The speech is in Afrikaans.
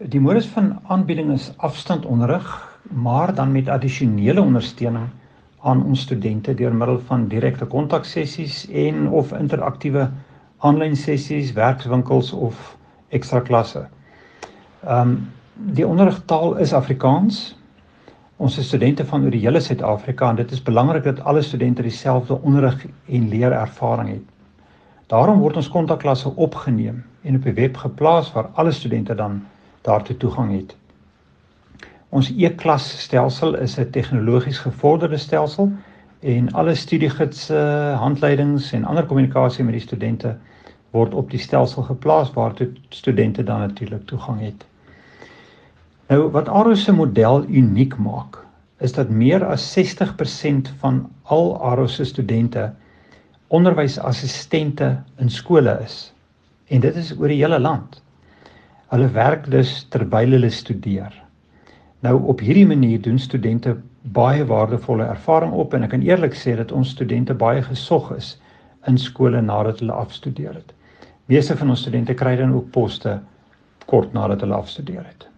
Die modus van aanbieding is afstandonderrig, maar dan met addisionele ondersteuning aan ons studente deur middel van direkte kontaksessies en of interaktiewe aanlyn sessies, werkswinkels of ekstra klasse. Ehm um, die onderrigtaal is Afrikaans. Ons studente van oor die hele Suid-Afrika en dit is belangrik dat alle studente dieselfde onderrig en leerervaring het. Daarom word ons kontakklasse opgeneem en op die web geplaas waar alle studente dan daartoe toegang het. Ons e-klas stelsel is 'n tegnologies gevorderde stelsel en alle studiegidse, handleidings en ander kommunikasie met die studente word op die stelsel geplaas waartoe studente dan natuurlik toegang het. Nou wat Aro se model uniek maak, is dat meer as 60% van al Aro se studente onderwysassistente in skole is. En dit is oor die hele land. Hulle werk dus terwyl hulle studeer. Nou op hierdie manier doen studente baie waardevolle ervaring op en ek kan eerlik sê dat ons studente baie gesog is in skole nadat hulle afstudeer het. Meeste van ons studente kry dan ook poste kort nadat hulle afstudeer het.